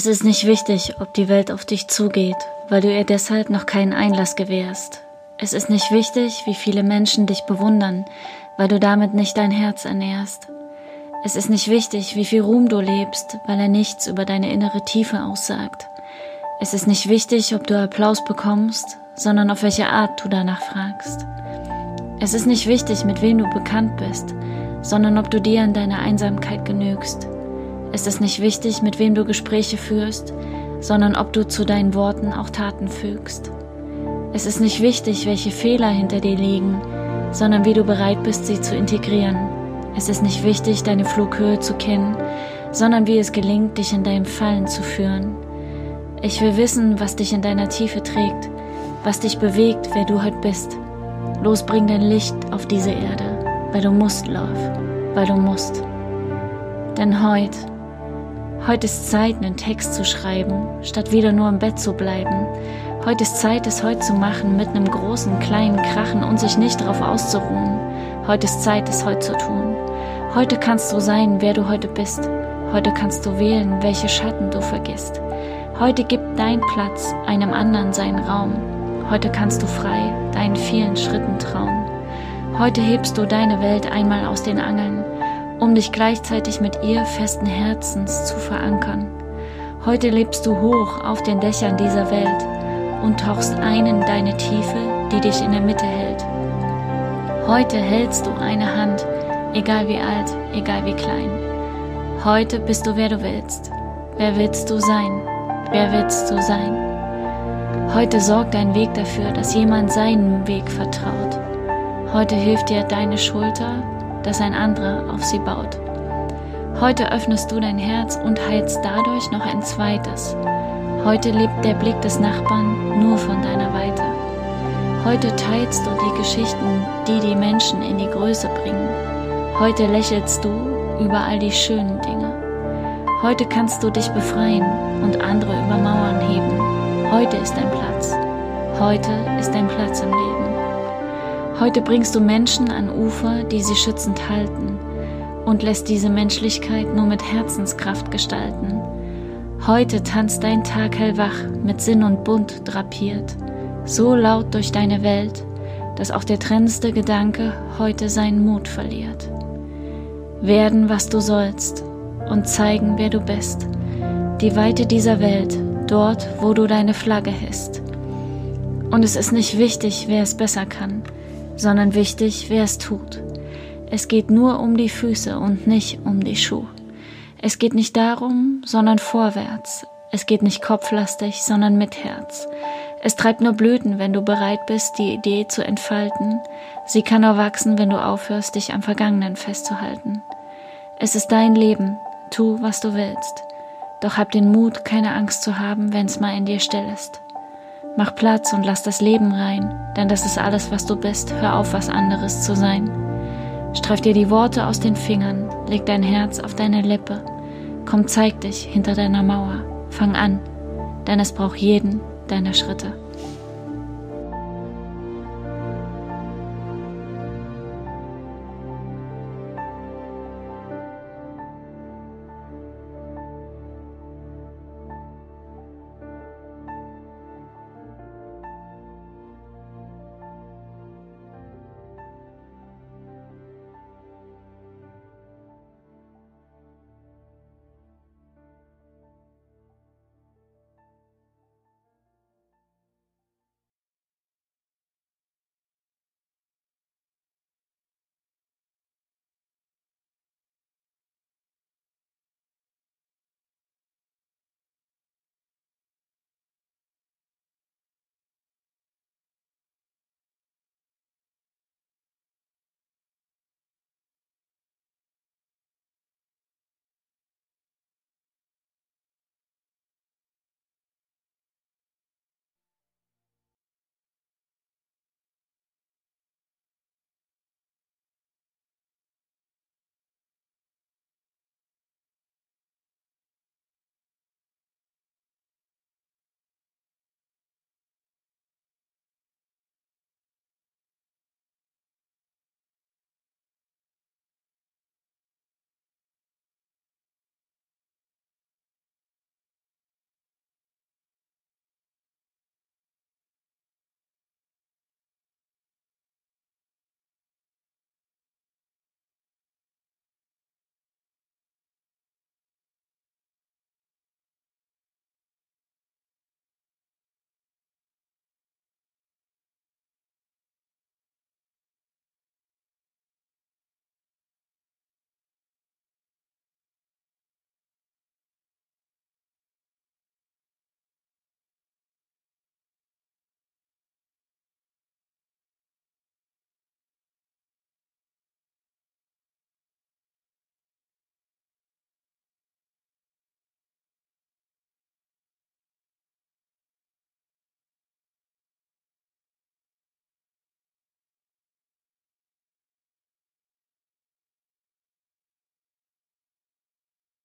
Es ist nicht wichtig, ob die Welt auf dich zugeht, weil du ihr deshalb noch keinen Einlass gewährst. Es ist nicht wichtig, wie viele Menschen dich bewundern, weil du damit nicht dein Herz ernährst. Es ist nicht wichtig, wie viel Ruhm du lebst, weil er nichts über deine innere Tiefe aussagt. Es ist nicht wichtig, ob du Applaus bekommst, sondern auf welche Art du danach fragst. Es ist nicht wichtig, mit wem du bekannt bist, sondern ob du dir in deiner Einsamkeit genügst. Es ist nicht wichtig, mit wem du Gespräche führst, sondern ob du zu deinen Worten auch Taten fügst. Es ist nicht wichtig, welche Fehler hinter dir liegen, sondern wie du bereit bist, sie zu integrieren. Es ist nicht wichtig, deine Flughöhe zu kennen, sondern wie es gelingt, dich in deinem Fallen zu führen. Ich will wissen, was dich in deiner Tiefe trägt, was dich bewegt, wer du heute bist. Los, bring dein Licht auf diese Erde, weil du musst, Love, weil du musst. Denn heute Heute ist Zeit, einen Text zu schreiben, statt wieder nur im Bett zu bleiben. Heute ist Zeit, es heute zu machen, mit einem großen, kleinen Krachen und sich nicht darauf auszuruhen. Heute ist Zeit, es heute zu tun. Heute kannst du sein, wer du heute bist. Heute kannst du wählen, welche Schatten du vergisst. Heute gibt dein Platz einem anderen seinen Raum. Heute kannst du frei deinen vielen Schritten trauen. Heute hebst du deine Welt einmal aus den Angeln um dich gleichzeitig mit ihr festen Herzens zu verankern. Heute lebst du hoch auf den Dächern dieser Welt und tauchst ein in deine Tiefe, die dich in der Mitte hält. Heute hältst du eine Hand, egal wie alt, egal wie klein. Heute bist du, wer du willst. Wer willst du sein? Wer willst du sein? Heute sorgt dein Weg dafür, dass jemand seinen Weg vertraut. Heute hilft dir deine Schulter, dass ein anderer auf sie baut. Heute öffnest du dein Herz und heilst dadurch noch ein zweites. Heute lebt der Blick des Nachbarn nur von deiner Weite. Heute teilst du die Geschichten, die die Menschen in die Größe bringen. Heute lächelst du über all die schönen Dinge. Heute kannst du dich befreien und andere über Mauern heben. Heute ist dein Platz. Heute ist dein Platz im Leben. Heute bringst du Menschen an Ufer, die sie schützend halten und lässt diese Menschlichkeit nur mit Herzenskraft gestalten. Heute tanzt dein Tag hellwach, mit Sinn und Bunt drapiert, so laut durch deine Welt, dass auch der trennendste Gedanke heute seinen Mut verliert. Werden, was du sollst und zeigen, wer du bist, die Weite dieser Welt, dort, wo du deine Flagge hisst. Und es ist nicht wichtig, wer es besser kann, sondern wichtig, wer es tut. Es geht nur um die Füße und nicht um die Schuhe. Es geht nicht darum, sondern vorwärts. Es geht nicht kopflastig, sondern mit Herz. Es treibt nur Blüten, wenn du bereit bist, die Idee zu entfalten. Sie kann nur wachsen, wenn du aufhörst, dich am Vergangenen festzuhalten. Es ist dein Leben. Tu, was du willst. Doch hab den Mut, keine Angst zu haben, wenn's mal in dir still ist. Mach Platz und lass das Leben rein, denn das ist alles, was du bist. Hör auf, was anderes zu sein. Streif dir die Worte aus den Fingern, leg dein Herz auf deine Lippe. Komm, zeig dich hinter deiner Mauer. Fang an, denn es braucht jeden deiner Schritte.